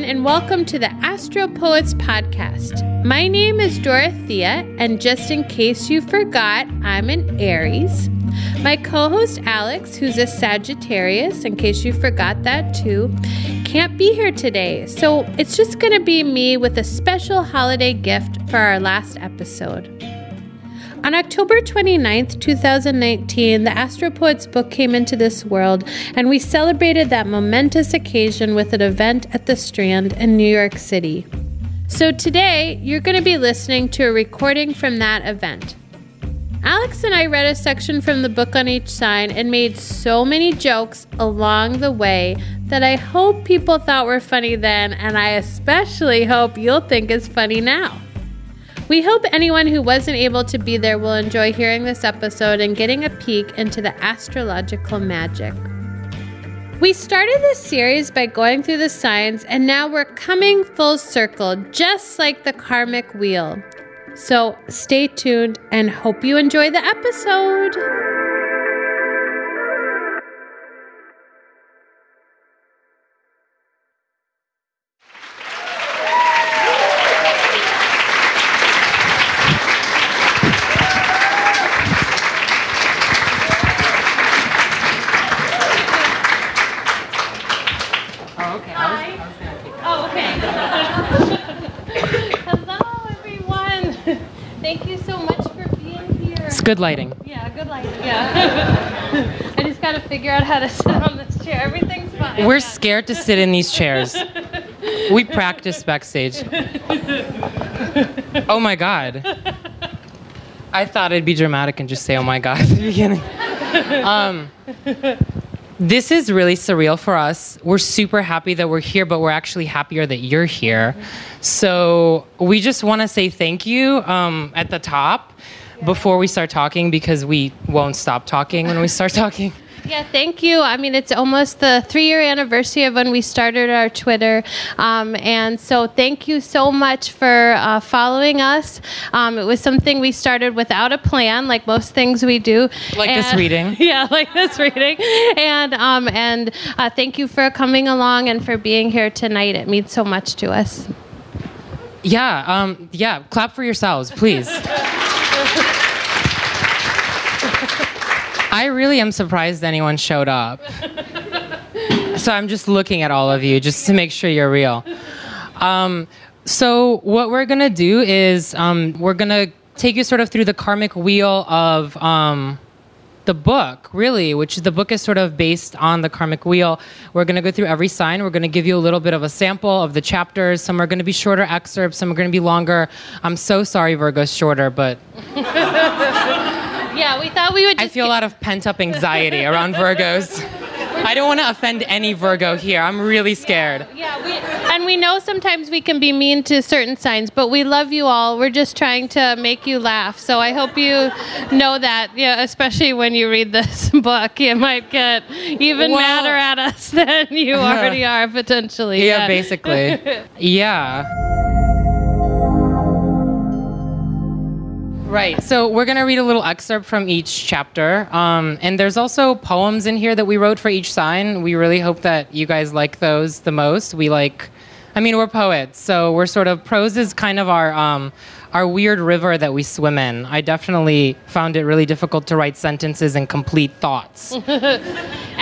everyone, and welcome to the Astro Poets podcast. My name is Dorothea, and just in case you forgot, I'm an Aries. My co host Alex, who's a Sagittarius, in case you forgot that too, can't be here today. So it's just going to be me with a special holiday gift for our last episode. On October 29th, 2019, the Astropoets book came into this world, and we celebrated that momentous occasion with an event at the Strand in New York City. So today, you're going to be listening to a recording from that event. Alex and I read a section from the book on each sign and made so many jokes along the way that I hope people thought were funny then, and I especially hope you'll think is funny now. We hope anyone who wasn't able to be there will enjoy hearing this episode and getting a peek into the astrological magic. We started this series by going through the signs, and now we're coming full circle, just like the karmic wheel. So stay tuned and hope you enjoy the episode. Good lighting. Yeah, good lighting. Yeah. I just got to figure out how to sit on this chair. Everything's fine. We're Yeah. scared to sit in these chairs. We practice backstage. Oh my god. I thought I'd be dramatic and just say, oh my god, at the beginning. Um, this is really surreal for us. We're super happy that we're here, but we're actually happier that you're here. So we just want to say thank you um, at the top before we start talking because we won't stop talking when we start talking. Yeah, thank you. I mean, it's almost the three year anniversary of when we started our Twitter. Um, and so, thank you so much for uh, following us. Um, it was something we started without a plan, like most things we do. Like this reading. Yeah, like this reading. And, um, and uh, thank you for coming along and for being here tonight. It means so much to us. Yeah, um, yeah. Clap for yourselves, please. I really am surprised anyone showed up. So I'm just looking at all of you just to make sure you're real. Um, so what we're gonna do is um, we're gonna take you sort of through the karmic wheel of um, the book, really, which the book is sort of based on the karmic wheel. We're going to go through every sign. We're going to give you a little bit of a sample of the chapters. Some are going to be shorter excerpts, some are going to be longer. I'm so sorry Virgo's shorter, but we thought we would I feel a lot of pent up anxiety around Virgos. I don't want to offend any Virgo here. I'm really scared. Yeah, we, and we know sometimes we can be mean to certain signs, but we love you all. We're just trying to make you laugh. So I hope you know that, yeah, especially when you read this book. You might get even Well- madder at us than you already are potentially. Yeah, basically. Yeah. Right. So we're going to read a little excerpt from each chapter. Um, and there's also poems in here that we wrote for each sign. We really hope that you guys like those the most. We like, I mean, we're poets. So we're sort of, prose is kind of our, um, our weird river that we swim in. I definitely found it really difficult to write sentences and complete thoughts.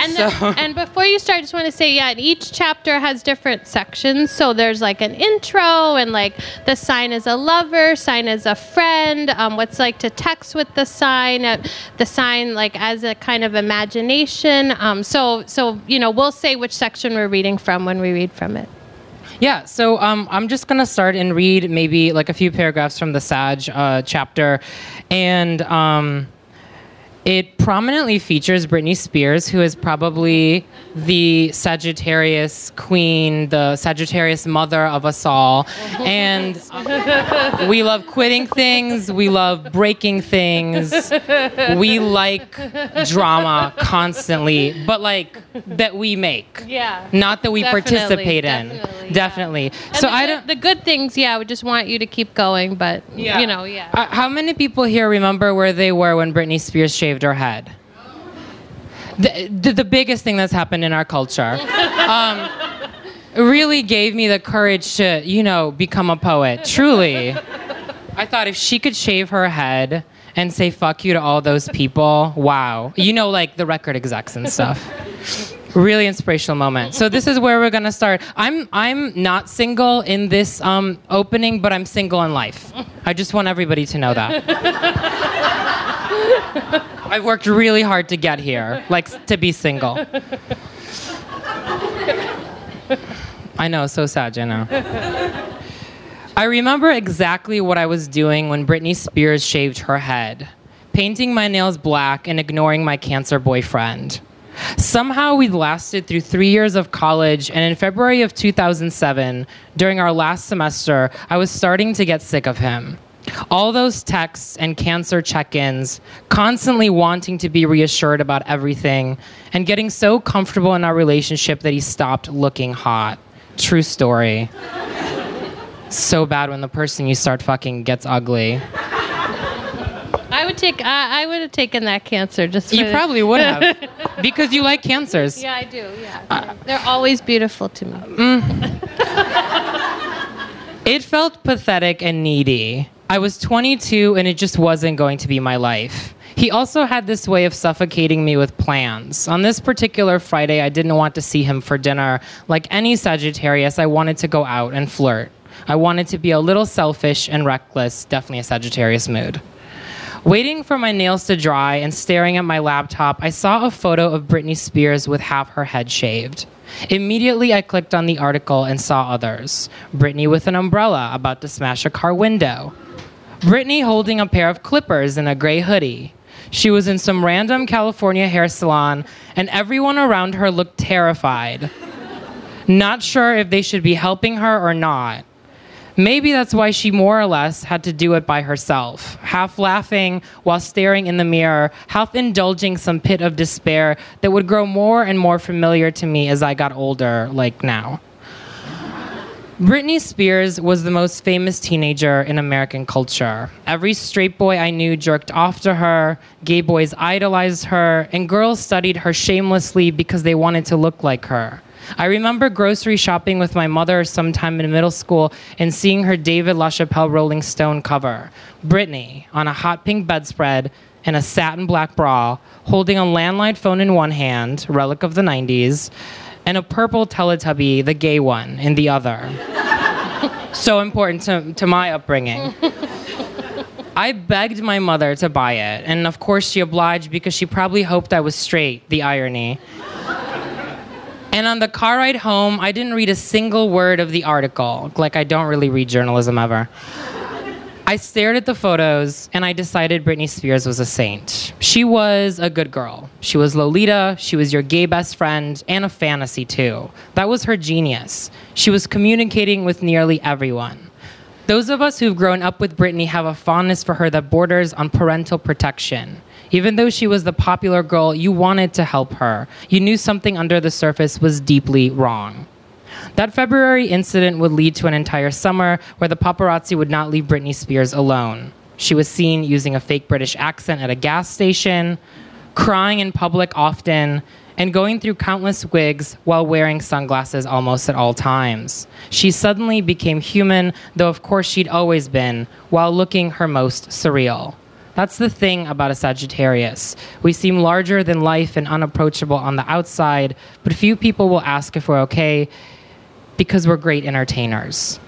And, the- and before you start, I just want to say, yeah, each chapter has different sections. So there's like an intro, and like the sign is a lover, sign is a friend, um, what's like to text with the sign, uh, the sign like as a kind of imagination. Um, so, so you know, we'll say which section we're reading from when we read from it. Yeah, so um, I'm just gonna start and read maybe like a few paragraphs from the Sag uh, chapter, and um, it prominently features Britney Spears, who is probably the Sagittarius queen, the Sagittarius mother of us all, and we love quitting things, we love breaking things, we like drama constantly, but like that we make. Yeah. Not that we Definitely, participate in. definitely, yeah. So the I don't. The good things, yeah, we just want you to keep going, but you know, yeah. Uh, how many people here remember where they were when Britney Spears shaved her head? The, the, the biggest thing that's happened in our culture. um, really gave me the courage to, you know, become a poet. Truly. I thought if she could shave her head and say fuck you to all those people, wow. You know, like the record execs and stuff. Really inspirational moment. So this is where we're gonna start. I'm I'm not single in this um, opening, but I'm single in life. I just want everybody to know that. I've worked really hard to get here, like to be single. I know, so sad, you know. I remember exactly what I was doing when Britney Spears shaved her head, painting my nails black and ignoring my cancer boyfriend. Somehow we lasted through three years of college, and in February of 2007, during our last semester, I was starting to get sick of him. All those texts and cancer check ins, constantly wanting to be reassured about everything, and getting so comfortable in our relationship that he stopped looking hot. True story. so bad when the person you start fucking gets ugly. I would take. Uh, I would have taken that cancer. Just You probably would have. because you like cancers. Yeah, I do. Yeah, they're always beautiful to me. It felt pathetic and needy. I was 22 and it just wasn't going to be my life. He also had this way of suffocating me with plans. On this particular Friday, I didn't want to see him for dinner. Like any Sagittarius, I wanted to go out and flirt. I wanted to be a little selfish and reckless, definitely a Sagittarius mood. Waiting for my nails to dry and staring at my laptop, I saw a photo of Britney Spears with half her head shaved. Immediately, I clicked on the article and saw others. Britney with an umbrella about to smash a car window. Britney holding a pair of clippers and a gray hoodie. She was in some random California hair salon, and everyone around her looked terrified. Not sure if they should be helping her or not. Maybe that's why she more or less had to do it by herself, half laughing while staring in the mirror, half indulging some pit of despair that would grow more and more familiar to me as I got older, like now. Britney Spears was the most famous teenager in American culture. Every straight boy I knew jerked off to her, gay boys idolized her, and girls studied her shamelessly because they wanted to look like her. I remember grocery shopping with my mother sometime in middle school and seeing her David LaChapelle Rolling Stone cover. Britney on a hot pink bedspread and a satin black bra, holding a landline phone in one hand, relic of the 90s, and a purple Teletubby, the gay one, in the other. so important to, to my upbringing. I begged my mother to buy it, and of course she obliged because she probably hoped I was straight, the irony. And on the car ride home, I didn't read a single word of the article. Like, I don't really read journalism ever. I stared at the photos and I decided Britney Spears was a saint. She was a good girl. She was Lolita, she was your gay best friend, and a fantasy too. That was her genius. She was communicating with nearly everyone. Those of us who've grown up with Britney have a fondness for her that borders on parental protection. Even though she was the popular girl, you wanted to help her. You knew something under the surface was deeply wrong. That February incident would lead to an entire summer where the paparazzi would not leave Britney Spears alone. She was seen using a fake British accent at a gas station, crying in public often, and going through countless wigs while wearing sunglasses almost at all times. She suddenly became human, though of course she'd always been, while looking her most surreal. That's the thing about a Sagittarius. We seem larger than life and unapproachable on the outside, but few people will ask if we're okay because we're great entertainers.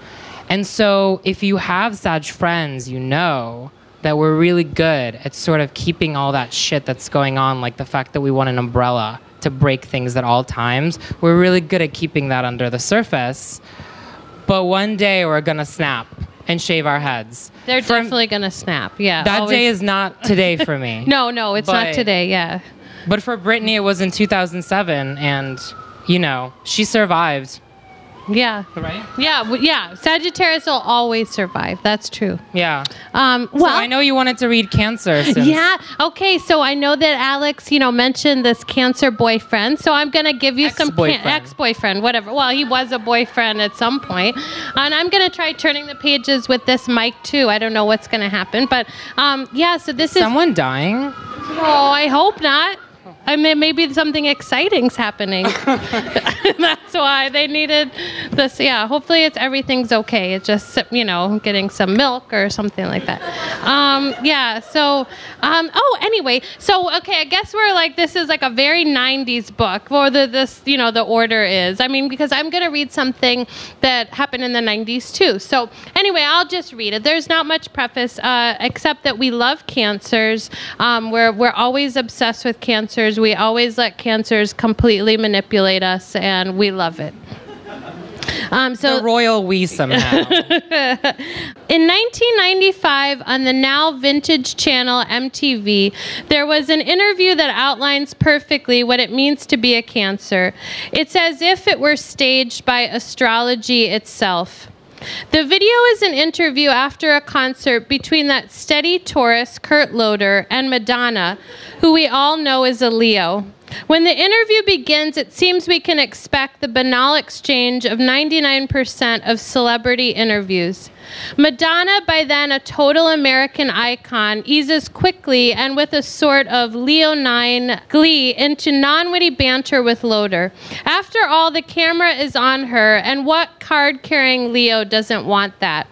And so, if you have Sag friends, you know that we're really good at sort of keeping all that shit that's going on, like the fact that we want an umbrella to break things at all times. We're really good at keeping that under the surface. But one day we're gonna snap and shave our heads. They're definitely gonna snap. Yeah. That always- day is not today for me. No, no, it's not today. Yeah. But for Britney, it was in 2007, and you know, she survived, Yeah. right? Yeah. w- Yeah. Sagittarius will always survive. That's true. Yeah. Um, Well, well, I know you wanted to read Cancer. Since Yeah. Okay. So I know that Alex, you know, mentioned this cancer boyfriend. So I'm gonna give you some Ex-boyfriend. ex-boyfriend, whatever. Well, he was a boyfriend at some point, and I'm gonna try turning the pages with this mic too. I don't know what's gonna happen, but um, yeah. So this is. Someone dying? Oh, I hope not. I mean, maybe something exciting's happening. That's why they needed this. Yeah, hopefully it's everything's okay. It's just you know getting some milk or something like that. Um, yeah. So, um, oh, anyway. So okay, I guess we're like this is like a very '90s book, or the this you know the order is. I mean, because I'm gonna read something that happened in the '90s too. So anyway, I'll just read it. There's not much preface uh, except that we love cancers. Um, we're we're always obsessed with cancers. We always let cancers completely manipulate us, and we love it. Um, so the royal we somehow. in 1995, on the now vintage channel MTV, there was an interview that outlines perfectly what it means to be a cancer. It's as if it were staged by astrology itself. The video is an interview after a concert between that steady Taurus, Kurt Loder, and Madonna, who we all know is a Leo. When the interview begins, it seems we can expect the banal exchange of 99% of celebrity interviews. Madonna, by then a total American icon, eases quickly and with a sort of leonine glee into non witty banter with Loder. After all, the camera is on her, and what card carrying Leo doesn't want that?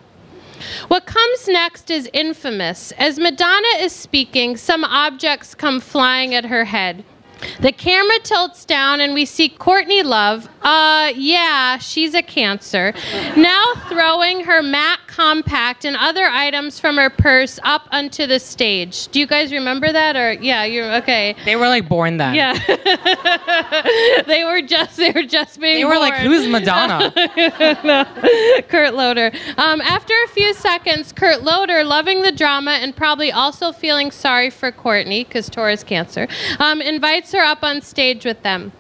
What comes next is infamous. As Madonna is speaking, some objects come flying at her head. The camera tilts down and we see Courtney Love. Uh, yeah, she's a cancer. Now throwing her Mac compact and other items from her purse up onto the stage. Do you guys remember that? Or yeah, you're okay. They were like born then. Yeah. they were just they were just being. They were born. like, who's Madonna? no. Kurt Loder. Um, after a few seconds, Kurt Loder, loving the drama and probably also feeling sorry for Courtney because Taurus cancer, um, invites her up on stage with them.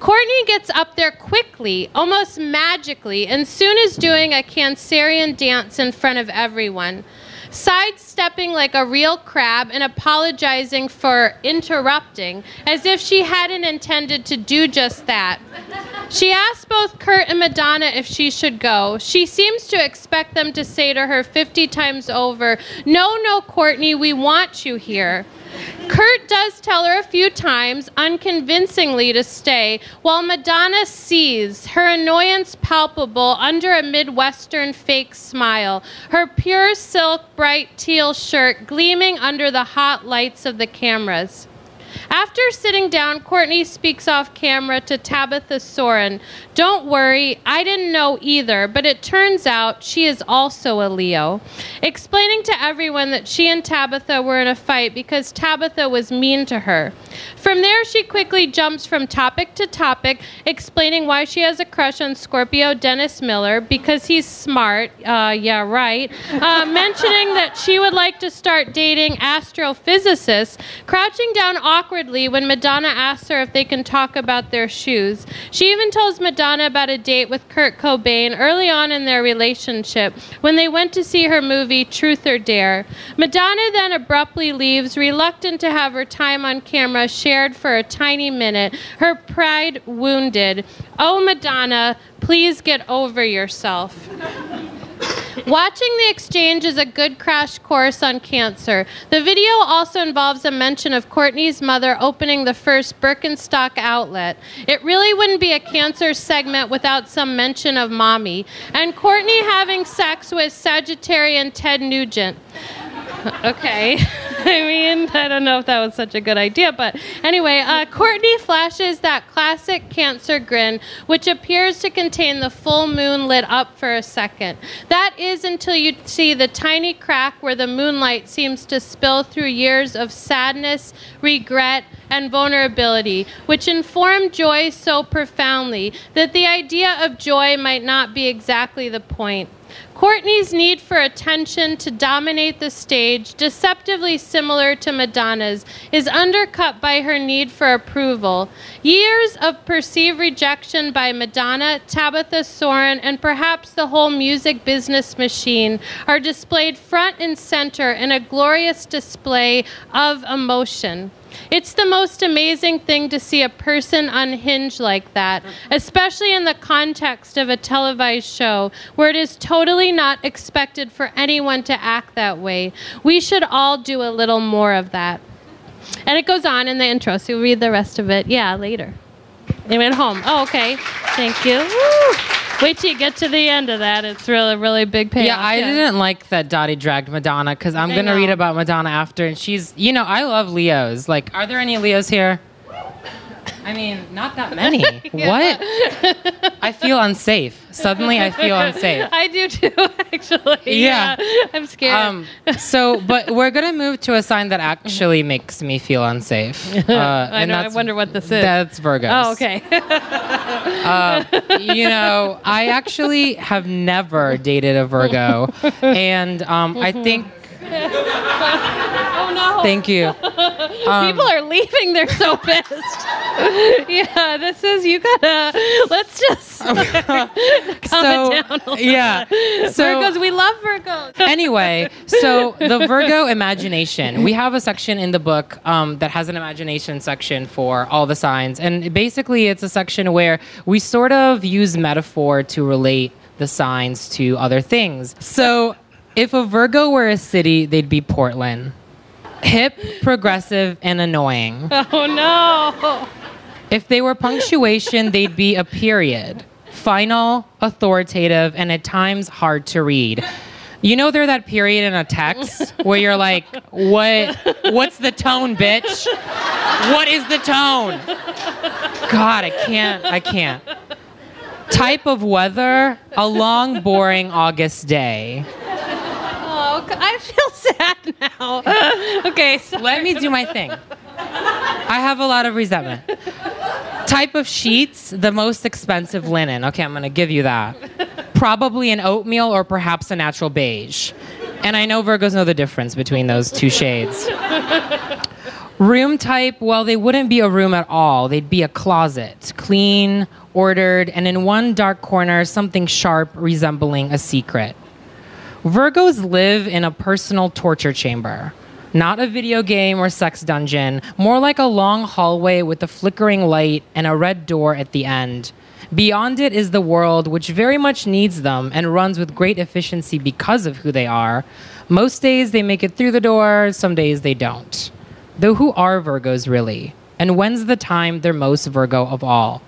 Courtney gets up there quickly, almost magically, and soon is doing a Cancerian dance in front of everyone sidestepping like a real crab and apologizing for interrupting as if she hadn't intended to do just that. She asks both Kurt and Madonna if she should go. She seems to expect them to say to her 50 times over, No, no, Courtney, we want you here. Kurt does tell her a few times, unconvincingly, to stay, while Madonna sees, her annoyance palpable under a Midwestern fake smile, her pure silk, bright teal shirt gleaming under the hot lights of the cameras. After sitting down, Courtney speaks off camera to Tabitha Soren. Don't worry, I didn't know either, but it turns out she is also a Leo. Explaining to everyone that she and Tabitha were in a fight because Tabitha was mean to her. From there, she quickly jumps from topic to topic, explaining why she has a crush on Scorpio Dennis Miller because he's smart. Uh, yeah, right. Uh, mentioning that she would like to start dating astrophysicists, crouching down awkwardly when Madonna asks her if they can talk about their shoes. She even tells Madonna about a date with Kurt Cobain early on in their relationship when they went to see her movie Truth or Dare. Madonna then abruptly leaves, reluctant to have her time on camera shared for a tiny minute, her pride wounded. Oh, Madonna, please get over yourself. Watching the exchange is a good crash course on cancer. The video also involves a mention of Courtney's mother opening the first Birkenstock outlet. It really wouldn't be a cancer segment without some mention of mommy. And Courtney having sex with Sagittarian Ted Nugent. okay. I mean, I don't know if that was such a good idea, but anyway, uh, Courtney flashes that classic cancer grin, which appears to contain the full moon lit up for a second. That is until you see the tiny crack where the moonlight seems to spill through years of sadness, regret, and vulnerability, which inform joy so profoundly that the idea of joy might not be exactly the point. Courtney's need for attention to dominate the stage, deceptively similar to Madonna's, is undercut by her need for approval. Years of perceived rejection by Madonna, Tabitha Soren, and perhaps the whole music business machine are displayed front and center in a glorious display of emotion. It's the most amazing thing to see a person unhinged like that, especially in the context of a televised show where it is totally not expected for anyone to act that way. We should all do a little more of that. And it goes on in the intro, so you'll read the rest of it, yeah, later. They went home. Oh, okay. Thank you. Woo. Wait till you get to the end of that. It's really, really big payoff. Yeah, I didn't like that Dottie dragged Madonna because I'm gonna read about Madonna after, and she's, you know, I love Leos. Like, are there any Leos here? I mean, not that many. What? I feel unsafe. Suddenly, I feel unsafe. I do too, actually. Yeah. I'm scared. Um, so, but we're gonna move to a sign that actually makes me feel unsafe. Uh, I, and know, I wonder what this is. That's Virgos. oh, okay. you know, I actually have never dated a Virgo, and um, I think. Thank you. People are leaving. They're so pissed. yeah, this is, you gotta, let's just calm it down a little yeah. So Virgos, we love Virgos. anyway, so the Virgo imagination. We have a section in the book um, that has an imagination section for all the signs, and basically, it's a section where we sort of use metaphor to relate the signs to other things. So, if a Virgo were a city, they'd be Portland. Hip, progressive, and annoying. Oh, no. If they were punctuation, they'd be a period. Final, authoritative, and at times hard to read. You know they're that period in a text where you're like, what what's the tone, bitch? What is the tone? God, I can't. I can't. Type of weather, a long, boring August day. I feel sad now. okay, so Let me do my thing. I have a lot of resentment. Type of sheets, the most expensive linen. Okay, I'm gonna give you that. Probably an oatmeal or perhaps a natural beige. And I know Virgos know the difference between those two shades. Room type, well, they wouldn't be a room at all. They'd be a closet, clean, ordered, and in one dark corner, something sharp resembling a secret. Virgos live in a personal torture chamber. Not a video game or sex dungeon, more like a long hallway with a flickering light and a red door at the end. Beyond it is the world, which very much needs them and runs with great efficiency because of who they are. Most days they make it through the door, some days they don't. Though who are Virgos really? And when's the time they're most Virgo of all?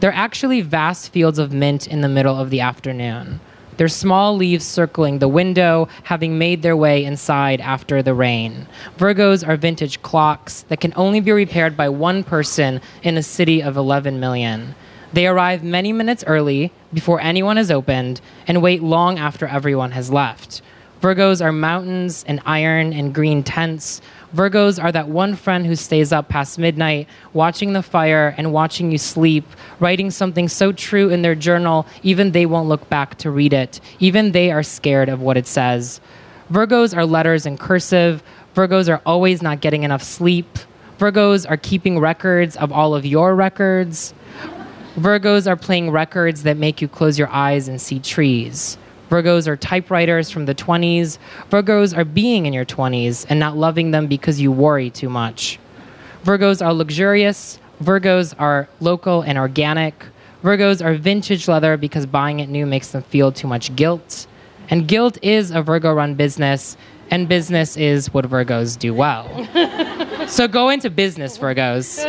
They're actually vast fields of mint in the middle of the afternoon. Their small leaves circling the window, having made their way inside after the rain. Virgos are vintage clocks that can only be repaired by one person in a city of 11 million. They arrive many minutes early, before anyone has opened, and wait long after everyone has left. Virgos are mountains and iron and green tents. Virgos are that one friend who stays up past midnight, watching the fire and watching you sleep, writing something so true in their journal, even they won't look back to read it. Even they are scared of what it says. Virgos are letters in cursive. Virgos are always not getting enough sleep. Virgos are keeping records of all of your records. Virgos are playing records that make you close your eyes and see trees. Virgos are typewriters from the 20s. Virgos are being in your 20s and not loving them because you worry too much. Virgos are luxurious. Virgos are local and organic. Virgos are vintage leather because buying it new makes them feel too much guilt. And guilt is a Virgo run business, and business is what Virgos do well. so go into business, Virgos.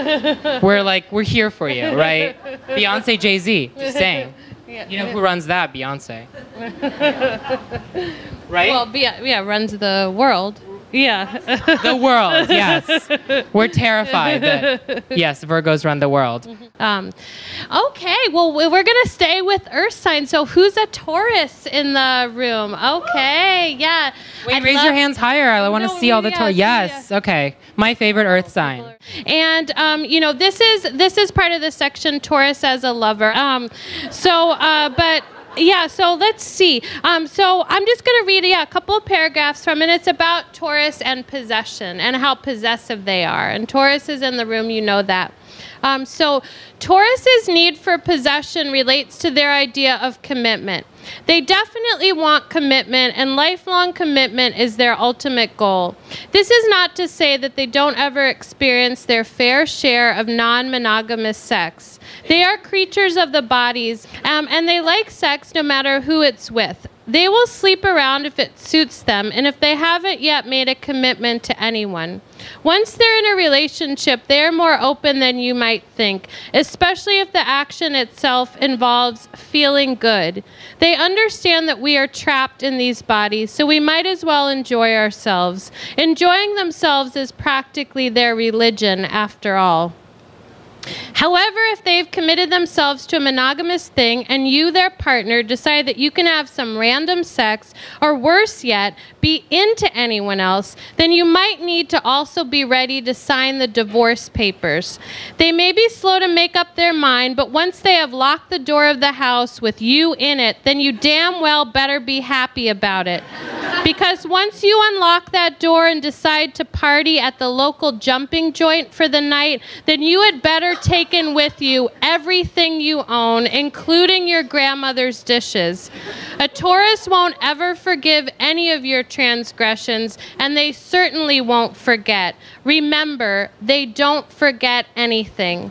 We're like, we're here for you, right? Beyonce, Jay Z, just saying. You know who runs that? Beyonce. right? well, yeah, yeah, runs the world. Yeah. the world, yes. We're terrified that, yes, Virgos run the world. um, okay, well, we- we're going to stay with Earth signs. So, who's a Taurus in the room? Okay, yeah. Wait, I'd raise your hands higher. I want to No, see all the yeah, Taurus. yeah, Yes, okay. My favorite earth sign. And um, you know, this is this is part of the section Taurus as a lover. Um, so, uh, but yeah, so let's see. Um, so I'm just going to read yeah, a couple of paragraphs from it. It's about Taurus and possession and how possessive they are. And Taurus is in the room, you know that. Um, so Taurus's need for possession relates to their idea of commitment. They definitely want commitment, and lifelong commitment is their ultimate goal. This is not to say that they don't ever experience their fair share of non monogamous sex. They are creatures of the bodies, um, and they like sex no matter who it's with. They will sleep around if it suits them and if they haven't yet made a commitment to anyone. Once they're in a relationship, they are more open than you might think, especially if the action itself involves feeling good. They understand that we are trapped in these bodies, so we might as well enjoy ourselves. Enjoying themselves is practically their religion, after all. However, if they've committed themselves to a monogamous thing and you, their partner, decide that you can have some random sex, or worse yet, be into anyone else, then you might need to also be ready to sign the divorce papers. They may be slow to make up their mind, but once they have locked the door of the house with you in it, then you damn well better be happy about it. Because once you unlock that door and decide to party at the local jumping joint for the night, then you had better take in with you everything you own, including your grandmother's dishes. A Taurus won't ever forgive any of your transgressions, and they certainly won't forget. Remember, they don't forget anything.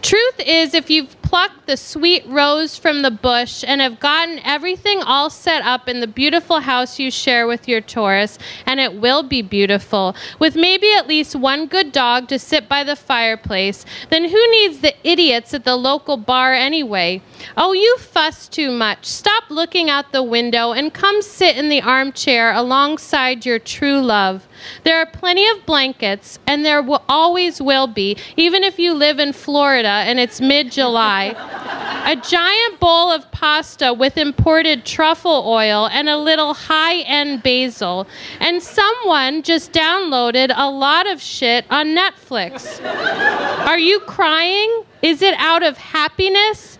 Truth is, if you've plucked the sweet rose from the bush and have gotten everything all set up in the beautiful house you share with your Taurus, and it will be beautiful, with maybe at least one good dog to sit by the fireplace, then who needs the idiots at the local bar anyway? Oh, you fuss too much. Stop looking out the window and come sit in the armchair alongside your true love. There are plenty of blankets, and there will always will be, even if you live in Florida and it's mid July. A giant bowl of pasta with imported truffle oil and a little high end basil. And someone just downloaded a lot of shit on Netflix. Are you crying? Is it out of happiness?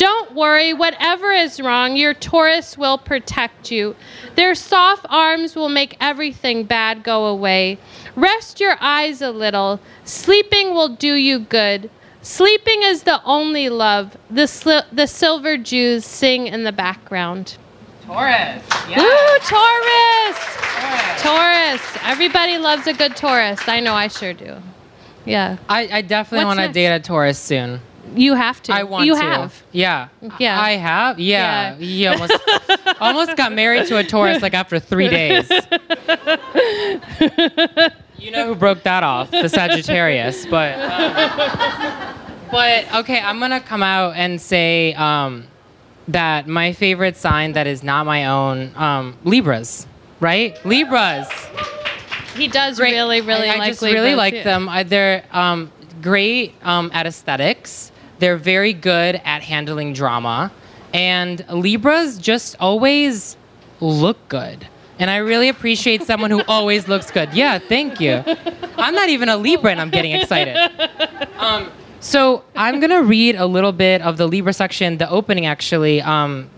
Don't worry, whatever is wrong, your Taurus will protect you. Their soft arms will make everything bad go away. Rest your eyes a little. Sleeping will do you good. Sleeping is the only love. The, sli- the silver Jews sing in the background. Taurus. Yeah. Ooh, Taurus! Taurus. Taurus. Everybody loves a good Taurus. I know I sure do. Yeah. I, I definitely want to date a Taurus soon. You have to. I want you to. have. Yeah. Yeah. I have. Yeah. He almost almost got married to a Taurus like after three days. you know who broke that off? The Sagittarius. But um, but okay, I'm gonna come out and say um, that my favorite sign that is not my own um, Libras. Right? Libras. He does Great. really, really I, I like just really like yeah. them. I, they're um, great um, at aesthetics. They're very good at handling drama, and Libras just always look good. And I really appreciate someone who always looks good. Yeah, thank you. I'm not even a Libra, and I'm getting excited. Um, so I'm gonna read a little bit of the Libra section, the opening actually. Um,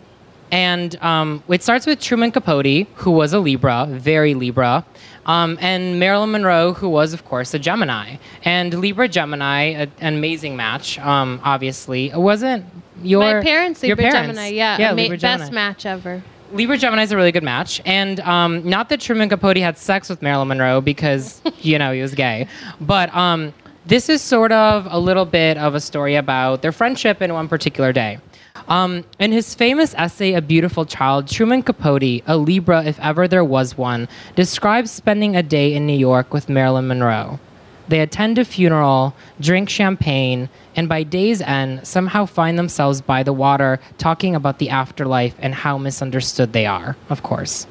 and um, it starts with Truman Capote, who was a Libra, very Libra, um, and Marilyn Monroe, who was, of course, a Gemini. And Libra Gemini, a, an amazing match, um, obviously. It wasn't your My parents, your Libra parents. Gemini. Yeah, yeah Libra Gemini. best match ever. Libra Gemini is a really good match, and um, not that Truman Capote had sex with Marilyn Monroe because you know he was gay, but um, this is sort of a little bit of a story about their friendship in one particular day. Um, in his famous essay, A Beautiful Child, Truman Capote, a Libra if ever there was one, describes spending a day in New York with Marilyn Monroe. They attend a funeral, drink champagne, and by day's end, somehow find themselves by the water talking about the afterlife and how misunderstood they are, of course.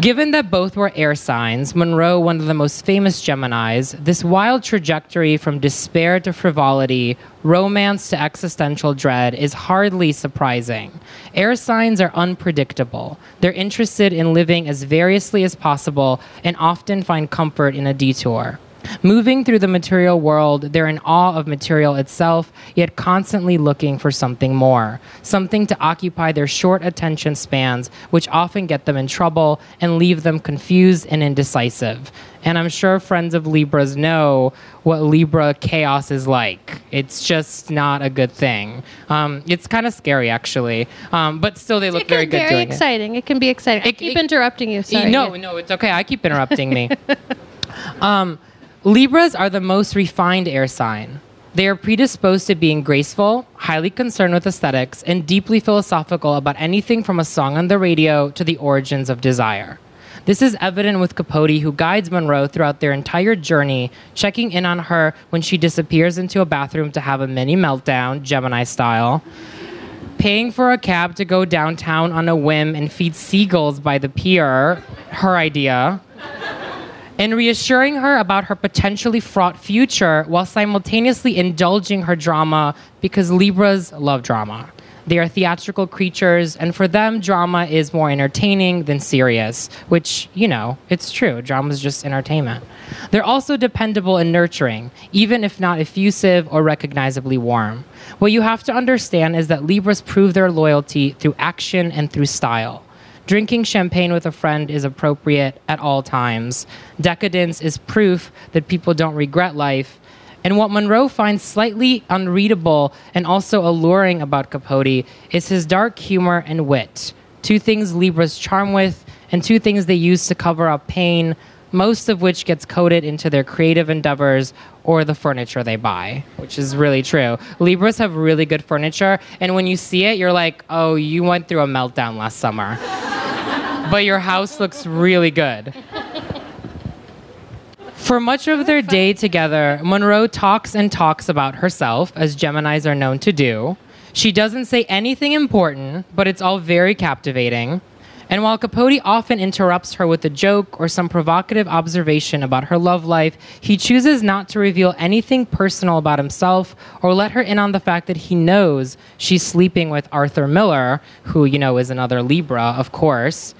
Given that both were air signs, Monroe, one of the most famous Geminis, this wild trajectory from despair to frivolity, romance to existential dread is hardly surprising. Air signs are unpredictable. They're interested in living as variously as possible and often find comfort in a detour. Moving through the material world, they're in awe of material itself, yet constantly looking for something more, something to occupy their short attention spans, which often get them in trouble and leave them confused and indecisive. And I'm sure friends of Libras know what Libra chaos is like. It's just not a good thing. Um, it's kind of scary, actually, um, but still, they look it very good very doing it. exciting. It. can be exciting. I keep it- interrupting you. Sorry. No, Yeah. no, it's okay. I keep interrupting me. um, Libras are the most refined air sign. They are predisposed to being graceful, highly concerned with aesthetics, and deeply philosophical about anything from a song on the radio to the origins of desire. This is evident with Capote, who guides Monroe throughout their entire journey, checking in on her when she disappears into a bathroom to have a mini meltdown, Gemini style, paying for a cab to go downtown on a whim and feed seagulls by the pier, her idea, and reassuring her about her potentially fraught future while simultaneously indulging her drama because Libras love drama. They are theatrical creatures, and for them, drama is more entertaining than serious, which, you know, it's true. Drama is just entertainment. They're also dependable and nurturing, even if not effusive or recognizably warm. What you have to understand is that Libras prove their loyalty through action and through style. Drinking champagne with a friend is appropriate at all times. Decadence is proof that people don't regret life and what Monroe finds slightly unreadable and also alluring about Capote is his dark humor and wit. Two things Libras charm with, and two things they use to cover up pain, most of which gets coded into their creative endeavors or the furniture they buy, which is really true. Libras have really good furniture, and when you see it, you're like, oh, you went through a meltdown last summer. but your house looks really good. For much of their day together, Monroe talks and talks about herself, as Geminis are known to do. She doesn't say anything important, but it's all very captivating. And while Capote often interrupts her with a joke or some provocative observation about her love life, he chooses not to reveal anything personal about himself or let her in on the fact that he knows she's sleeping with Arthur Miller, who, you know, is another Libra, of course.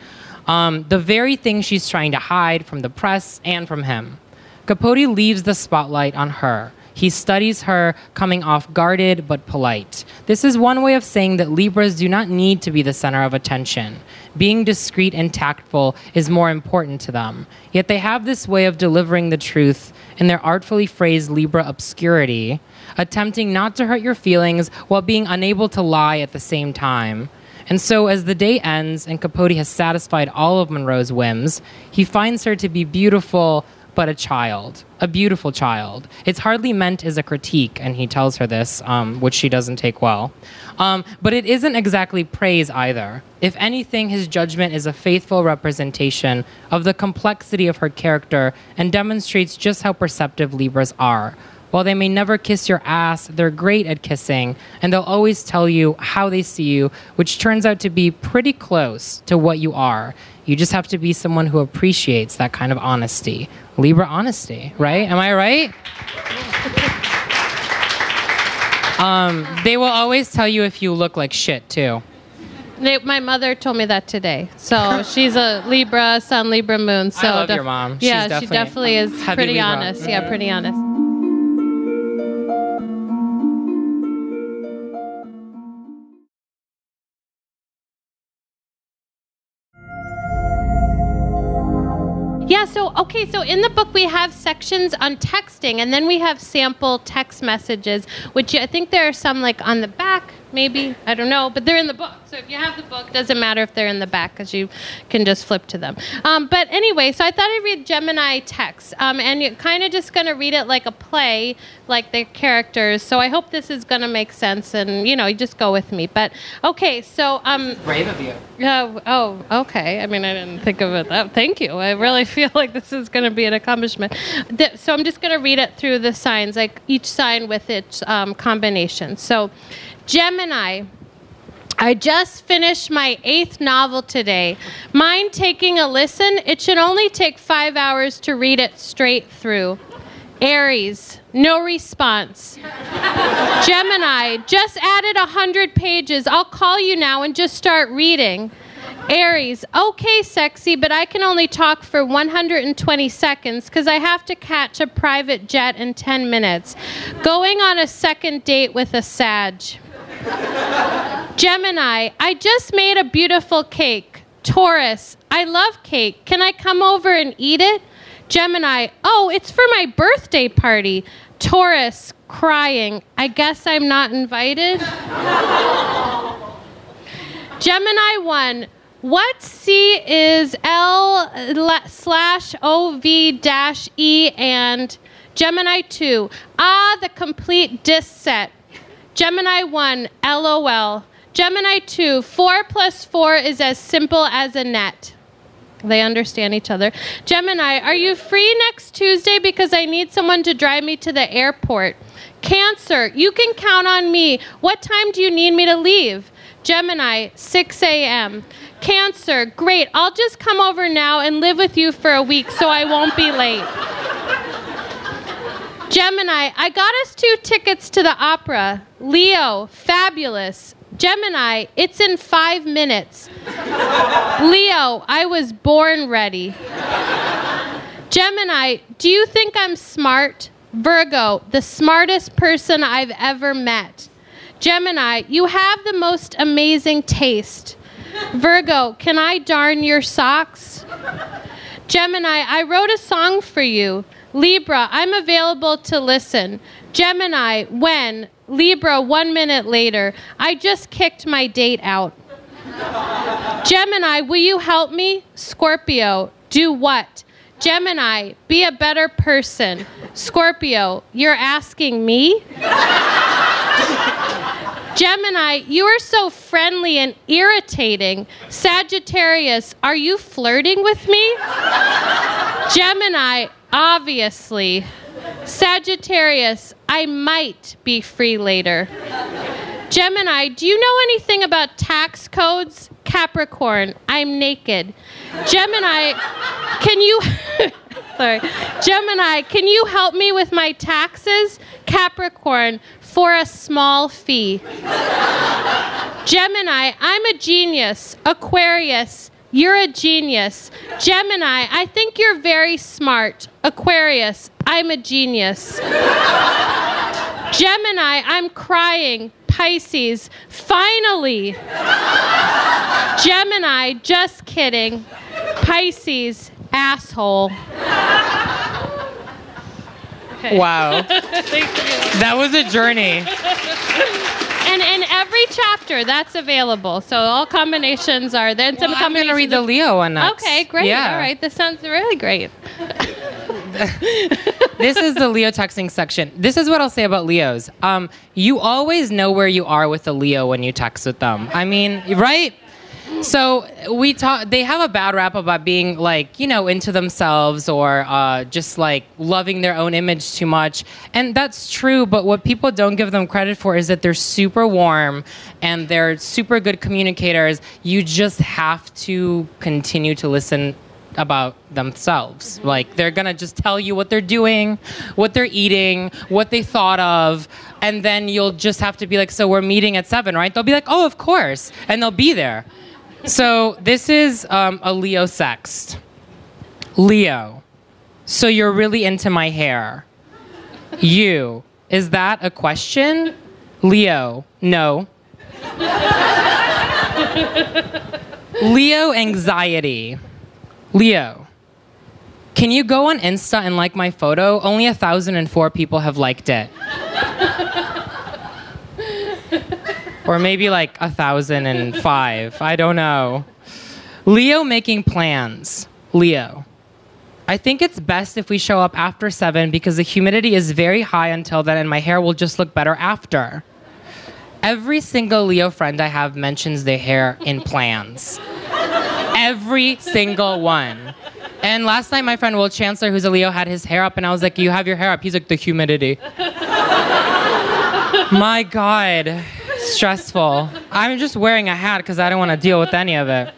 Um, the very thing she's trying to hide from the press and from him. Capote leaves the spotlight on her. He studies her, coming off guarded but polite. This is one way of saying that Libras do not need to be the center of attention. Being discreet and tactful is more important to them. Yet they have this way of delivering the truth in their artfully phrased Libra obscurity, attempting not to hurt your feelings while being unable to lie at the same time. And so, as the day ends and Capote has satisfied all of Monroe's whims, he finds her to be beautiful, but a child, a beautiful child. It's hardly meant as a critique, and he tells her this, um, which she doesn't take well. Um, but it isn't exactly praise either. If anything, his judgment is a faithful representation of the complexity of her character and demonstrates just how perceptive Libras are. While they may never kiss your ass, they're great at kissing, and they'll always tell you how they see you, which turns out to be pretty close to what you are. You just have to be someone who appreciates that kind of honesty. Libra honesty, right? Am I right? Um, they will always tell you if you look like shit, too. They, my mother told me that today. So she's a Libra, Sun, Libra, Moon. So I love your mom. Yeah, She's she definitely is pretty Libra. honest. Yeah, pretty honest. Yeah, so okay, so in the book we have sections on texting and then we have sample text messages, which I think there are some like on the back, maybe, I don't know, but they're in the book. So if you have the book, doesn't matter if they're in the back because you can just flip to them. Um, but anyway, so I thought I'd read Gemini text, um, and you're kind of just going to read it like a play, like the characters. So I hope this is going to make sense, and you know, you just go with me. But okay, so um, Brave of you. uh, oh, okay. I mean, I didn't think of it that. Thank you. I really feel like this is going to be an accomplishment. Th- so I'm just going to read it through the signs, like each sign with its um, combination. So, Gemini. I just finished my eighth novel today. Mind taking a listen? It should only take five hours to read it straight through. Aries, no response. Gemini, just added a 100 pages. I'll call you now and just start reading. Aries, okay, sexy, but I can only talk for 120 seconds because I have to catch a private jet in 10 minutes. Going on a second date with a Sag. Gemini, I just made a beautiful cake. Taurus, I love cake. Can I come over and eat it? Gemini, oh, it's for my birthday party. Taurus, crying, I guess I'm not invited. Gemini 1, what C is L slash OV dash E and Gemini 2, ah, the complete dis set. Gemini 1, LOL. Gemini 2, 4 plus 4 is as simple as a net. They understand each other. Gemini, are you free next Tuesday because I need someone to drive me to the airport? Cancer, you can count on me. What time do you need me to leave? Gemini, 6 a.m. Cancer, great. I'll just come over now and live with you for a week so I won't be late. Gemini, I got us two tickets to the opera. Leo, fabulous. Gemini, it's in five minutes. Leo, I was born ready. Gemini, do you think I'm smart? Virgo, the smartest person I've ever met. Gemini, you have the most amazing taste. Virgo, can I darn your socks? Gemini, I wrote a song for you. Libra, I'm available to listen. Gemini, when? Libra, one minute later. I just kicked my date out. Gemini, will you help me? Scorpio, do what? Gemini, be a better person. Scorpio, you're asking me? Gemini, you are so friendly and irritating. Sagittarius, are you flirting with me? Gemini, obviously. Sagittarius, I might be free later. Gemini, do you know anything about tax codes? Capricorn, I'm naked. Gemini, can you. Sorry. Gemini, can you help me with my taxes? Capricorn, for a small fee. Gemini, I'm a genius. Aquarius, you're a genius. Gemini, I think you're very smart. Aquarius, I'm a genius. Gemini, I'm crying. Pisces, finally. Gemini, just kidding. Pisces, asshole. Wow. that was a journey. And in every chapter, that's available. So all combinations are there. And some I'm going to read the Leo one next. Okay, great. Yeah. All right, this sounds really great. this is the Leo texting section. This is what I'll say about Leos. Um, you always know where you are with a Leo when you text with them. I mean, right? So we talk. They have a bad rap about being like you know into themselves or uh, just like loving their own image too much, and that's true. But what people don't give them credit for is that they're super warm and they're super good communicators. You just have to continue to listen about themselves. Like they're gonna just tell you what they're doing, what they're eating, what they thought of, and then you'll just have to be like, "So we're meeting at seven, right?" They'll be like, "Oh, of course," and they'll be there. So this is um, a Leo sext. Leo, so you're really into my hair. You, is that a question? Leo, no. Leo anxiety. Leo, can you go on Insta and like my photo? Only 1,004 people have liked it. or maybe like a 1,005. I don't know. Leo making plans. Leo. I think it's best if we show up after 7 because the humidity is very high until then and my hair will just look better after. Every single Leo friend I have mentions their hair in plans. Every single one. And last night, my friend Will Chancellor, who's a Leo, had his hair up, and I was like, You have your hair up. He's like, The humidity. my God. Stressful. I'm just wearing a hat because I don't want to deal with any of it.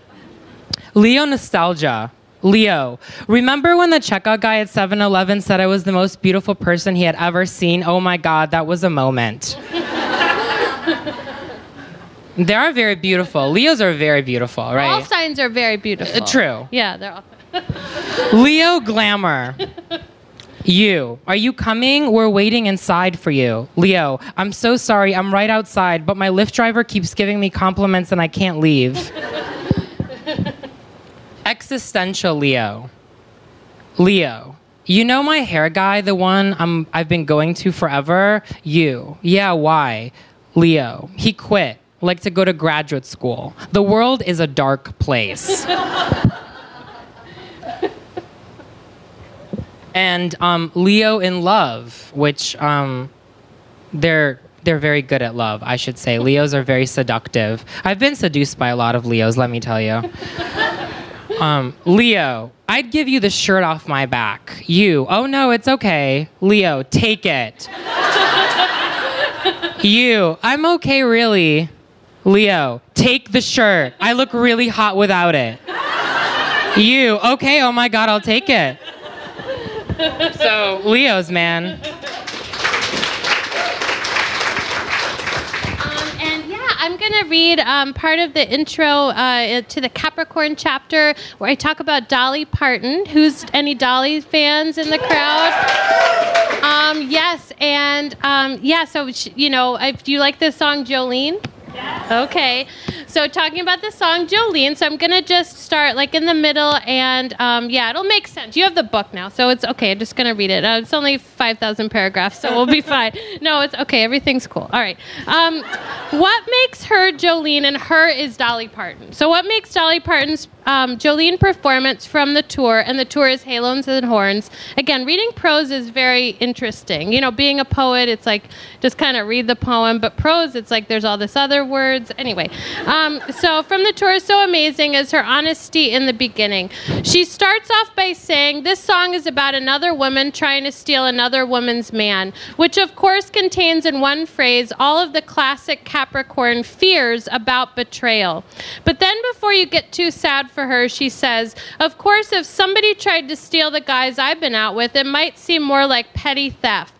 Leo nostalgia. Leo, remember when the checkout guy at 7 Eleven said I was the most beautiful person he had ever seen? Oh my God, that was a moment. they are very beautiful. Leos are very beautiful, right? All signs are very beautiful. Uh, true. Yeah, they're all. Leo glamour. You, are you coming? We're waiting inside for you. Leo, I'm so sorry. I'm right outside, but my Lyft driver keeps giving me compliments and I can't leave. Existential Leo. Leo, you know my hair guy, the one I'm, I've been going to forever? You. Yeah, why? Leo, he quit. Like to go to graduate school. The world is a dark place. and um, Leo in Love, which um, they're they're very good at love, I should say. Leos are very seductive. I've been seduced by a lot of Leos, let me tell you. Um, Leo, I'd give you the shirt off my back. You, oh no, it's okay. Leo, take it. you, I'm okay, really. Leo, take the shirt. I look really hot without it. You, okay, oh my god, I'll take it. So, Leos, man. Um, and yeah, I'm going to read um, part of the intro uh, to the Capricorn chapter where I talk about Dolly Parton. Who's any Dolly fans in the crowd? Um, yes, and um, yeah, so, you know, if, do you like this song, Jolene? Okay, so talking about the song Jolene, so I'm gonna just start like in the middle, and um, yeah, it'll make sense. You have the book now, so it's okay. I'm just gonna read it. Uh, it's only five thousand paragraphs, so we'll be fine. No, it's okay. Everything's cool. All right. Um, what makes her Jolene, and her is Dolly Parton. So what makes Dolly Parton's um, Jolene performance from the tour, and the tour is Halos and Horns. Again, reading prose is very interesting. You know, being a poet, it's like just kind of read the poem, but prose, it's like there's all this other words. Anyway, um, so from the tour so amazing is her honesty in the beginning. She starts off by saying, This song is about another woman trying to steal another woman's man, which of course contains in one phrase all of the classic Capricorn fears about betrayal. But then before you get too sad for her, she says, Of course, if somebody tried to steal the guys I've been out with, it might seem more like petty theft.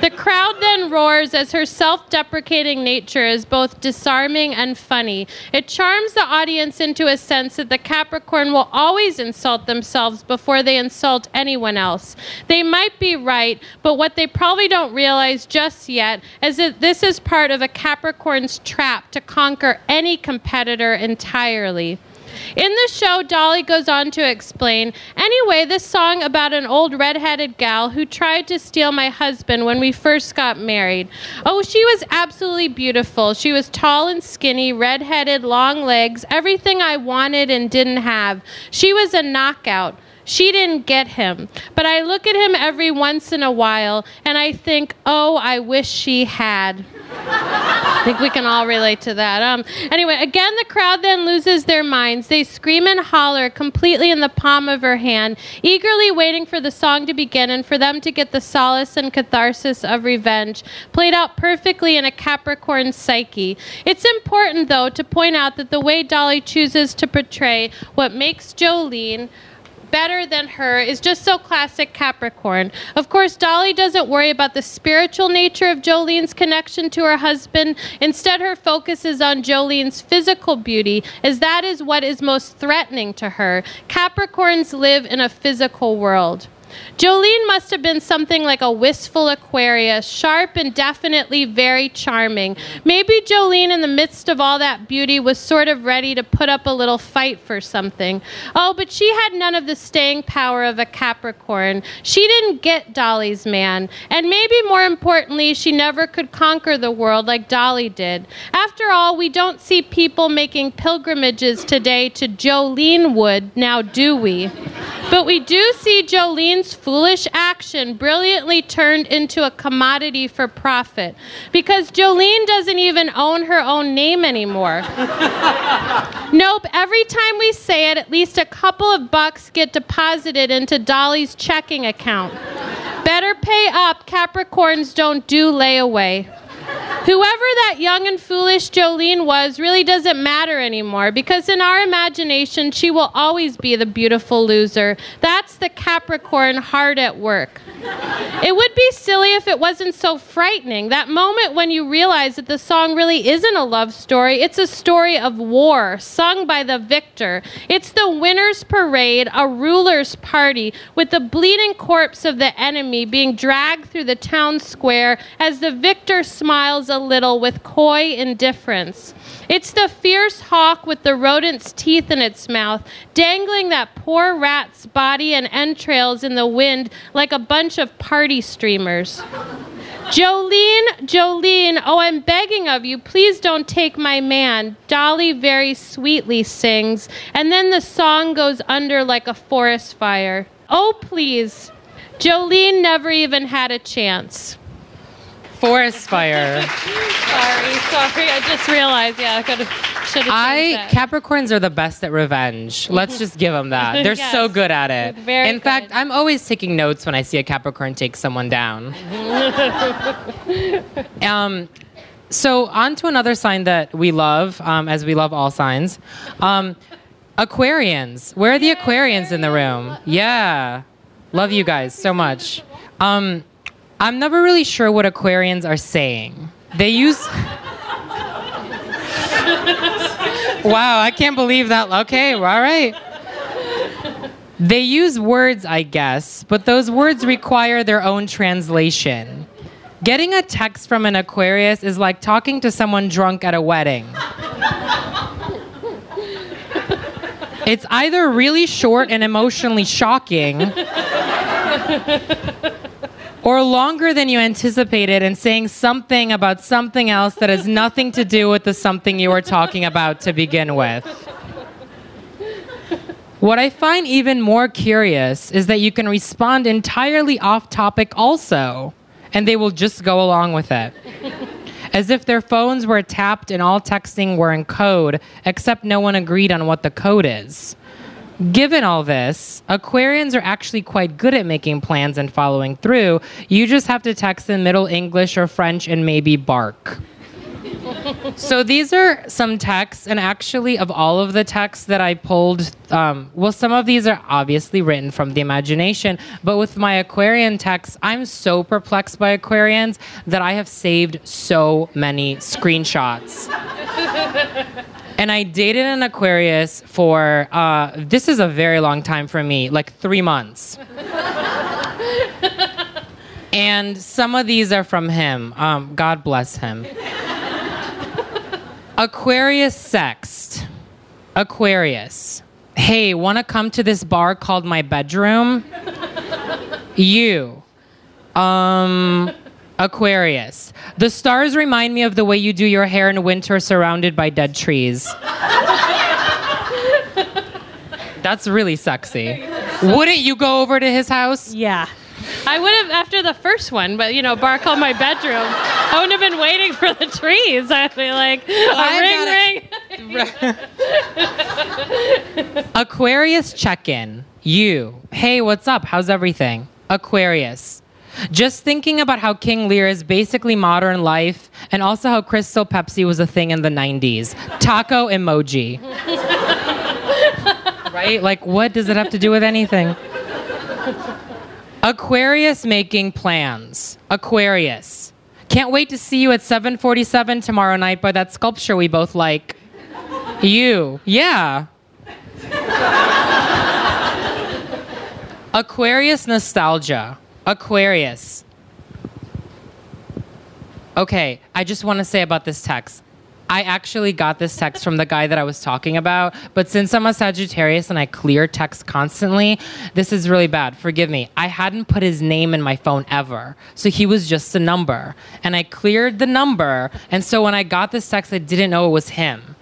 The crowd then roars as her self deprecating nature is both disarming and funny. It charms the audience into a sense that the Capricorn will always insult themselves before they insult anyone else. They might be right, but what they probably don't realize just yet is that this is part of a Capricorn's trap to conquer any competitor entirely. In the show, Dolly goes on to explain anyway, this song about an old redheaded gal who tried to steal my husband when we first got married. Oh, she was absolutely beautiful. She was tall and skinny, redheaded, long legs, everything I wanted and didn't have. She was a knockout. She didn't get him. But I look at him every once in a while and I think, oh, I wish she had. I think we can all relate to that. Um, anyway, again, the crowd then loses their minds. They scream and holler completely in the palm of her hand, eagerly waiting for the song to begin and for them to get the solace and catharsis of revenge, played out perfectly in a Capricorn psyche. It's important, though, to point out that the way Dolly chooses to portray what makes Jolene better than her is just so classic Capricorn. Of course, Dolly doesn't worry about the spiritual nature of Jolene's connection to her husband. Instead, her focus is on Jolene's physical beauty, as that is what is most threatening to her. Capricorns live in a physical world. Jolene must have been something like a wistful Aquarius, sharp and definitely very charming. Maybe Jolene, in the midst of all that beauty, was sort of ready to put up a little fight for something. Oh, but she had none of the staying power of a Capricorn. She didn't get Dolly's man. And maybe more importantly, she never could conquer the world like Dolly did. After all, we don't see people making pilgrimages today to Jolene Wood, now do we? But we do see Jolene's foolish action brilliantly turned into a commodity for profit because Jolene doesn't even own her own name anymore. nope, every time we say it, at least a couple of bucks get deposited into Dolly's checking account. Better pay up, Capricorns don't do layaway. Whoever that young and foolish Jolene was really doesn't matter anymore because in our imagination, she will always be the beautiful loser. That's the Capricorn hard at work. It would be silly if it wasn't so frightening. That moment when you realize that the song really isn't a love story, it's a story of war, sung by the victor. It's the winner's parade, a ruler's party, with the bleeding corpse of the enemy being dragged through the town square as the victor smiles a little with coy indifference. It's the fierce hawk with the rodent's teeth in its mouth, dangling that poor rat's body and entrails in the wind like a bunch of party streamers. Jolene, Jolene, oh, I'm begging of you, please don't take my man. Dolly very sweetly sings, and then the song goes under like a forest fire. Oh, please, Jolene never even had a chance. Forest fire. Sorry, sorry. I just realized. Yeah, I could have. Should have. I Capricorns are the best at revenge. Let's just give them that. They're so good at it. Very In fact. I'm always taking notes when I see a Capricorn take someone down. um, so on to another sign that we love, um, as we love all signs. Um, Aquarians. Where are the Aquarians in the room? Yeah, love you guys so much. Um, I'm never really sure what Aquarians are saying. They use. wow, I can't believe that. Okay, all right. They use words, I guess, but those words require their own translation. Getting a text from an Aquarius is like talking to someone drunk at a wedding. It's either really short and emotionally shocking, or longer than you anticipated and saying something about something else that has nothing to do with the something you were talking about to begin with. What I find even more curious is that you can respond entirely off topic also, and they will just go along with it. As if their phones were tapped and all texting were in code, except no one agreed on what the code is. Given all this, Aquarians are actually quite good at making plans and following through. You just have to text in Middle English or French and maybe bark. so these are some texts, and actually, of all of the texts that I pulled, um, well, some of these are obviously written from the imagination, but with my Aquarian texts, I'm so perplexed by Aquarians that I have saved so many screenshots. And I dated an Aquarius for, uh, this is a very long time for me, like three months. and some of these are from him. Um, God bless him. Aquarius sext. Aquarius. Hey, wanna come to this bar called my bedroom? you. Um, Aquarius. The stars remind me of the way you do your hair in winter surrounded by dead trees. That's really sexy. Wouldn't you go over to his house? Yeah. I would have after the first one, but you know, bark on my bedroom. I wouldn't have been waiting for the trees. I'd be like, ring, ring. Aquarius check in. You. Hey, what's up? How's everything? Aquarius. Just thinking about how King Lear is basically modern life and also how Crystal Pepsi was a thing in the 90s. Taco emoji. right? Like, what does it have to do with anything? Aquarius making plans. Aquarius. Can't wait to see you at 7:47 tomorrow night by that sculpture we both like. You. Yeah. Aquarius nostalgia. Aquarius. Okay, I just want to say about this text. I actually got this text from the guy that I was talking about, but since I'm a Sagittarius and I clear text constantly, this is really bad. Forgive me. I hadn't put his name in my phone ever. So he was just a number. And I cleared the number, and so when I got this text, I didn't know it was him.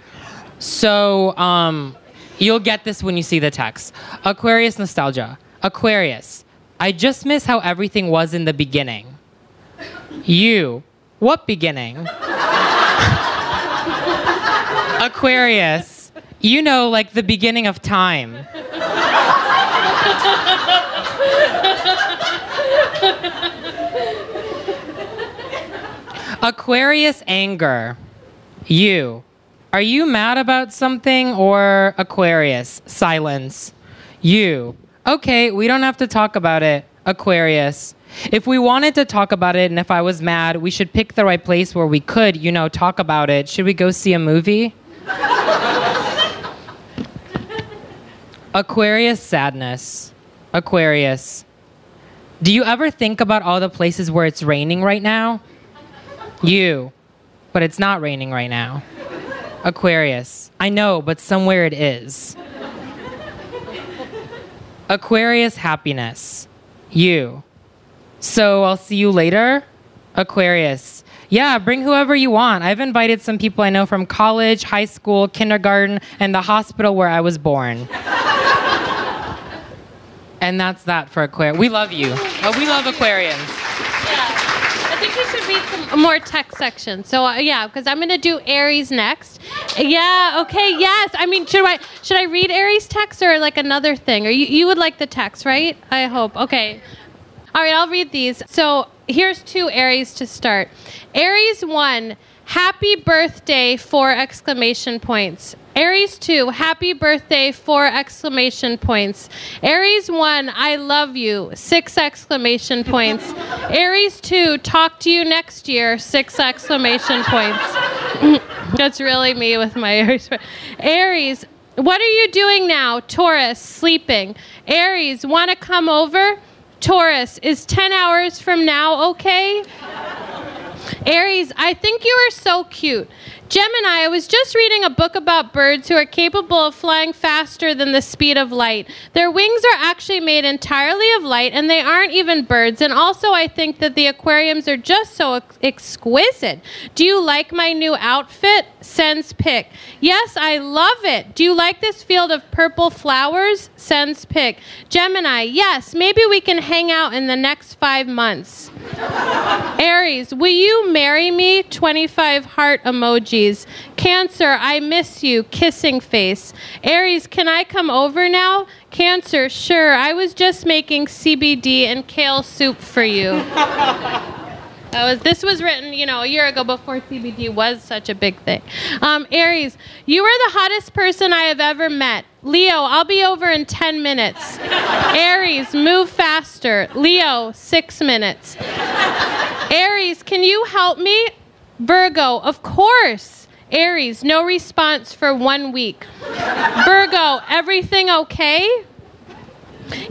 So, um, you'll get this when you see the text. Aquarius nostalgia. Aquarius. I just miss how everything was in the beginning. You. What beginning? Aquarius. You know, like the beginning of time. Aquarius anger. You. Are you mad about something or Aquarius? Silence. You. Okay, we don't have to talk about it. Aquarius. If we wanted to talk about it and if I was mad, we should pick the right place where we could, you know, talk about it. Should we go see a movie? Aquarius sadness. Aquarius. Do you ever think about all the places where it's raining right now? You. But it's not raining right now. Aquarius. I know, but somewhere it is. Aquarius happiness. You. So I'll see you later? Aquarius. Yeah, bring whoever you want. I've invited some people I know from college, high school, kindergarten, and the hospital where I was born. And that's that for Aquarius. We love you. Oh, we love Aquarians. Yeah. Should read some more text section. So uh, yeah, because I'm gonna do Aries next. Yeah. Okay. Yes. I mean, should I should I read Aries text or like another thing? Or you you would like the text, right? I hope. Okay. All right. I'll read these. So here's two Aries to start. Aries one. Happy birthday! Four exclamation points. Aries 2, happy birthday, four exclamation points. Aries 1, I love you, six exclamation points. Aries 2, talk to you next year, six exclamation points. That's really me with my Aries. Aries, what are you doing now? Taurus, sleeping. Aries, want to come over? Taurus, is 10 hours from now okay? Aries, I think you are so cute. Gemini, I was just reading a book about birds who are capable of flying faster than the speed of light. Their wings are actually made entirely of light, and they aren't even birds. And also, I think that the aquariums are just so ex- exquisite. Do you like my new outfit? Sends pic. Yes, I love it. Do you like this field of purple flowers? Sends pic. Gemini, yes, maybe we can hang out in the next five months. Aries, will you marry me? 25 heart emojis. Cancer, I miss you. Kissing face. Aries, can I come over now? Cancer, sure. I was just making CBD and kale soup for you. Was, this was written, you know, a year ago before CBD was such a big thing. Um, Aries, you are the hottest person I have ever met. Leo, I'll be over in 10 minutes. Aries, move faster. Leo, six minutes. Aries, can you help me? Virgo, of course. Aries, no response for one week. Virgo, everything okay?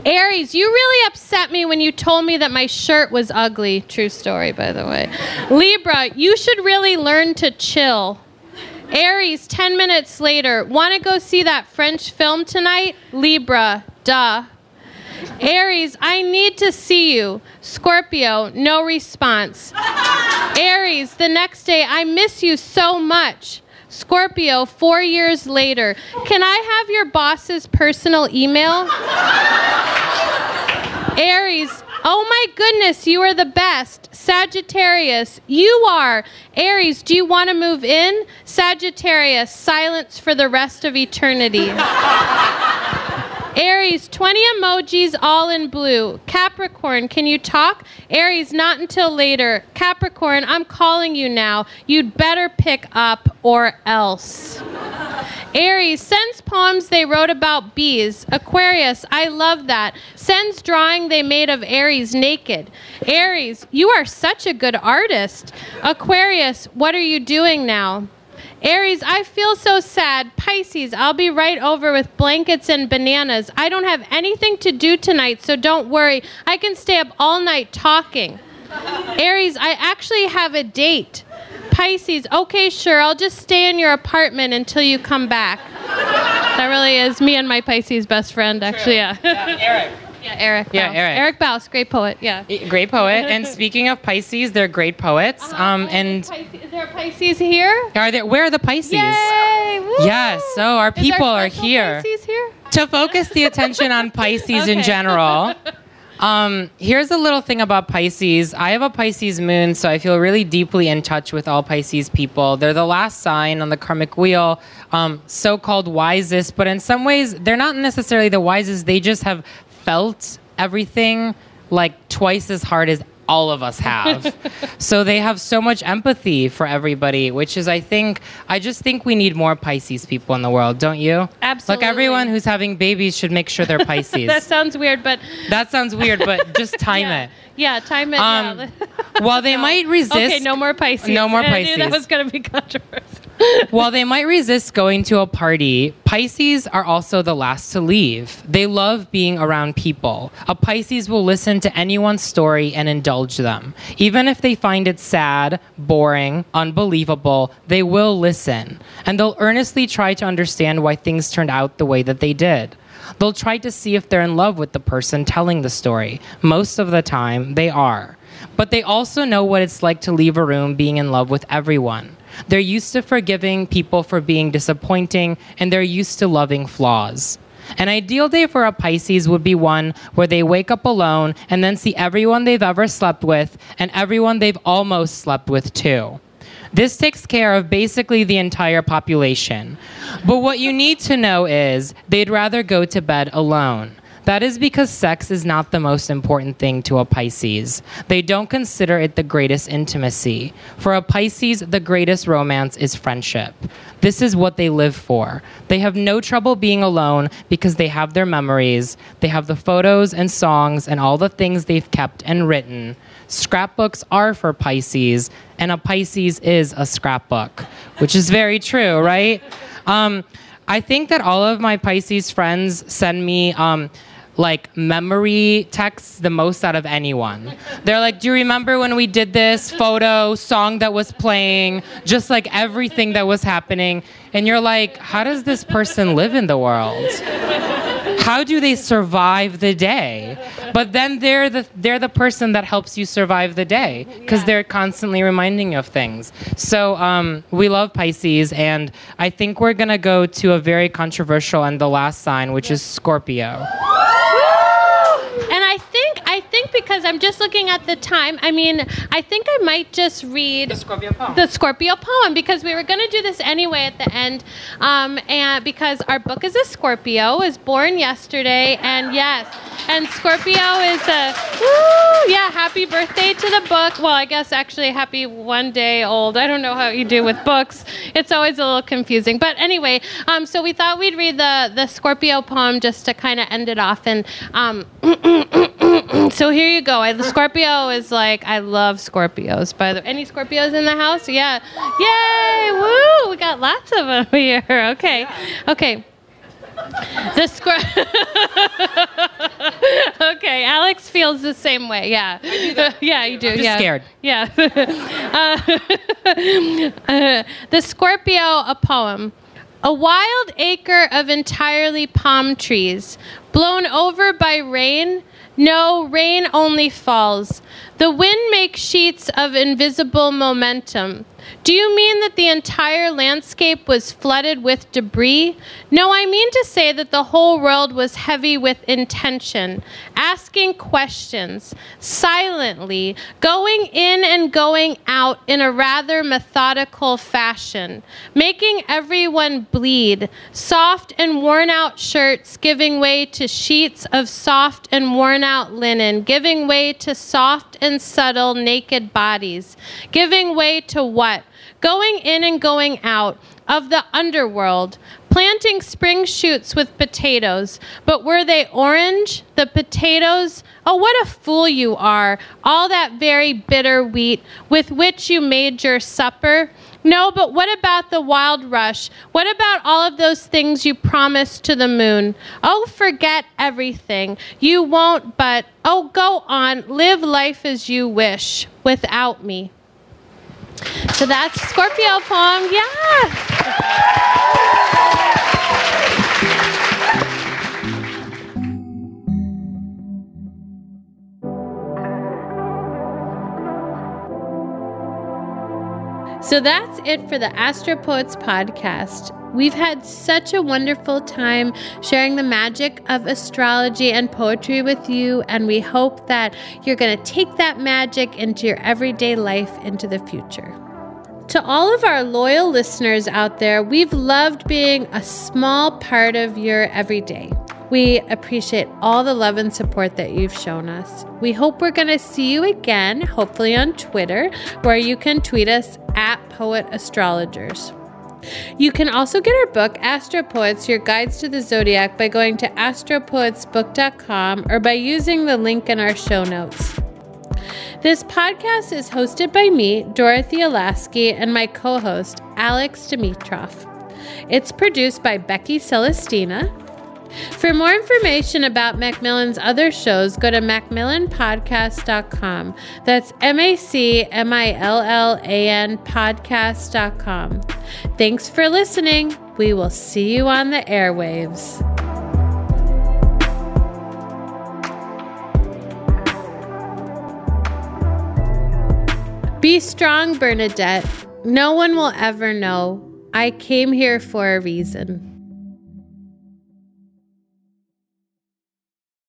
Aries, you really upset me when you told me that my shirt was ugly. True story, by the way. Libra, you should really learn to chill. Aries, 10 minutes later, want to go see that French film tonight? Libra, duh. Aries, I need to see you. Scorpio, no response. Aries, the next day, I miss you so much. Scorpio, four years later, can I have your boss's personal email? Aries, oh my goodness, you are the best. Sagittarius, you are. Aries, do you want to move in? Sagittarius, silence for the rest of eternity. Aries, 20 emojis all in blue. Capricorn, can you talk? Aries, not until later. Capricorn, I'm calling you now. You'd better pick up or else. Aries sends poems they wrote about bees. Aquarius, I love that. Sends drawing they made of Aries naked. Aries, you are such a good artist. Aquarius, what are you doing now? Aries, I feel so sad. Pisces, I'll be right over with blankets and bananas. I don't have anything to do tonight, so don't worry. I can stay up all night talking. Aries, I actually have a date. Pisces, okay, sure, I'll just stay in your apartment until you come back. That really is me and my Pisces best friend, actually, yeah. Yeah, Eric. Yeah, Eric. Yeah, Baus. Eric. Eric Baus, great poet, yeah. Great poet. And speaking of Pisces, they're great poets. Um, and Pisces, is there a Pisces here? are there, where are the Pisces? Yay! Woo! Yes, so our Is people are here. Pisces here? to focus the attention on Pisces in general. Um, here's a little thing about Pisces. I have a Pisces moon, so I feel really deeply in touch with all Pisces people. They're the last sign on the karmic wheel, um, so called wisest, but in some ways, they're not necessarily the wisest. They just have felt everything like twice as hard as all of us have. so they have so much empathy for everybody, which is, I think, I just think we need more Pisces people in the world, don't you? Absolutely. Like everyone who's having babies should make sure they're Pisces. That sounds weird, but that sounds weird, but just time yeah, it. yeah, time it. Um, yeah. While they might resist, okay, no more Pisces. No more Pisces. I knew that was going to be controversial. while they might resist going to a party, Pisces are also the last to leave. They love being around people. A Pisces will listen to anyone's story and indulge them. Even if they find it sad, boring, unbelievable, they will listen. And they'll earnestly try to understand why things turned out the way that they did. They'll try to see if they're in love with the person telling the story. Most of the time, they are. But they also know what it's like to leave a room being in love with everyone. They're used to forgiving people for being disappointing, and they're used to loving flaws. An ideal day for a Pisces would be one where they wake up alone and then see everyone they've ever slept with and everyone they've almost slept with too. This takes care of basically the entire population. But what you need to know is they'd rather go to bed alone. That is because sex is not the most important thing to a Pisces. They don't consider it the greatest intimacy. For a Pisces, the greatest romance is friendship. This is what they live for. They have no trouble being alone because they have their memories, they have the photos and songs and all the things they've kept and written. Scrapbooks are for Pisces, and a Pisces is a scrapbook, which is very true, right? Um, I think that all of my Pisces friends send me. Um, like memory texts the most out of anyone. They're like, Do you remember when we did this photo, song that was playing, just like everything that was happening? And you're like, How does this person live in the world? How do they survive the day? But then they're the they're the person that helps you survive the day because yeah. they're constantly reminding you of things. So um, we love Pisces, and I think we're gonna go to a very controversial and the last sign, which is Scorpio. And I think I think because I'm just looking at the time. I mean, I think I might just read the Scorpio poem. The Scorpio poem because we were going to do this anyway at the end, um, and because our book is a Scorpio, was born yesterday, and yes, and Scorpio is a woo, yeah, happy birthday to the book. Well, I guess actually happy one day old. I don't know how you do with books. It's always a little confusing, but anyway, um, so we thought we'd read the the Scorpio poem just to kind of end it off, and um, so here you go. I, the Scorpio is like I love Scorpios. By the any Scorpios in the house? Yeah, yay! Woo! We got lots of them here. Okay, okay. The square. okay, Alex feels the same way. Yeah, yeah, you do. I'm yeah, scared. Yeah. uh, uh, the Scorpio, a poem. A wild acre of entirely palm trees, blown over by rain. No, rain only falls. The wind makes sheets of invisible momentum. Do you mean that the entire landscape was flooded with debris? No, I mean to say that the whole world was heavy with intention, asking questions, silently, going in and going out in a rather methodical fashion, making everyone bleed, soft and worn out shirts giving way to sheets of soft and worn out linen, giving way to soft and subtle naked bodies, giving way to what? going in and going out of the underworld, planting spring shoots with potatoes. But were they orange? The potatoes? Oh, what a fool you are! All that very bitter wheat with which you made your supper. No, but what about the wild rush? What about all of those things you promised to the moon? Oh, forget everything. You won't, but oh, go on. Live life as you wish without me. So that's Scorpio poem. Yeah. So that's it for the Astro Poets podcast. We've had such a wonderful time sharing the magic of astrology and poetry with you, and we hope that you're going to take that magic into your everyday life into the future. To all of our loyal listeners out there, we've loved being a small part of your everyday. We appreciate all the love and support that you've shown us. We hope we're going to see you again, hopefully on Twitter, where you can tweet us at Poet Astrologers. You can also get our book, Astro Poets Your Guides to the Zodiac, by going to astropoetsbook.com or by using the link in our show notes. This podcast is hosted by me, Dorothea Lasky, and my co host, Alex Dimitrov. It's produced by Becky Celestina. For more information about Macmillan's other shows, go to macmillanpodcast.com. That's M A C M I L L A N podcast.com. Thanks for listening. We will see you on the airwaves. Be strong, Bernadette. No one will ever know. I came here for a reason.